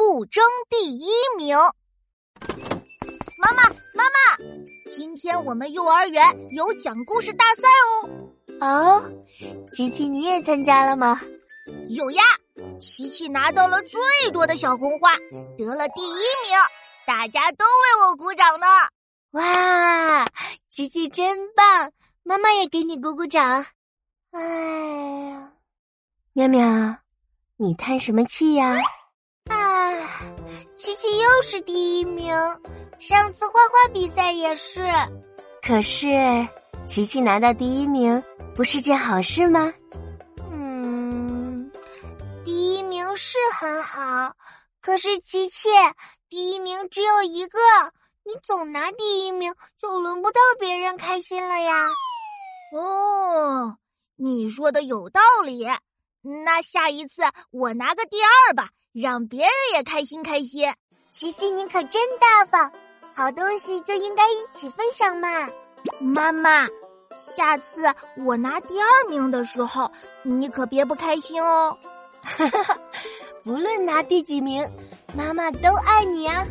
不争第一名。妈妈，妈妈，今天我们幼儿园有讲故事大赛哦。哦，琪琪你也参加了吗？有呀，琪琪拿到了最多的小红花，得了第一名，大家都为我鼓掌呢。哇，琪琪真棒，妈妈也给你鼓鼓掌。哎呀，妙妙，你叹什么气呀？啊，琪琪又是第一名，上次画画比赛也是。可是，琪琪拿到第一名不是件好事吗？嗯，第一名是很好，可是琪琪，第一名只有一个，你总拿第一名，就轮不到别人开心了呀。哦，你说的有道理，那下一次我拿个第二吧。让别人也开心开心，琪琪你可真大方，好东西就应该一起分享嘛。妈妈，下次我拿第二名的时候，你可别不开心哦。不论拿第几名，妈妈都爱你啊。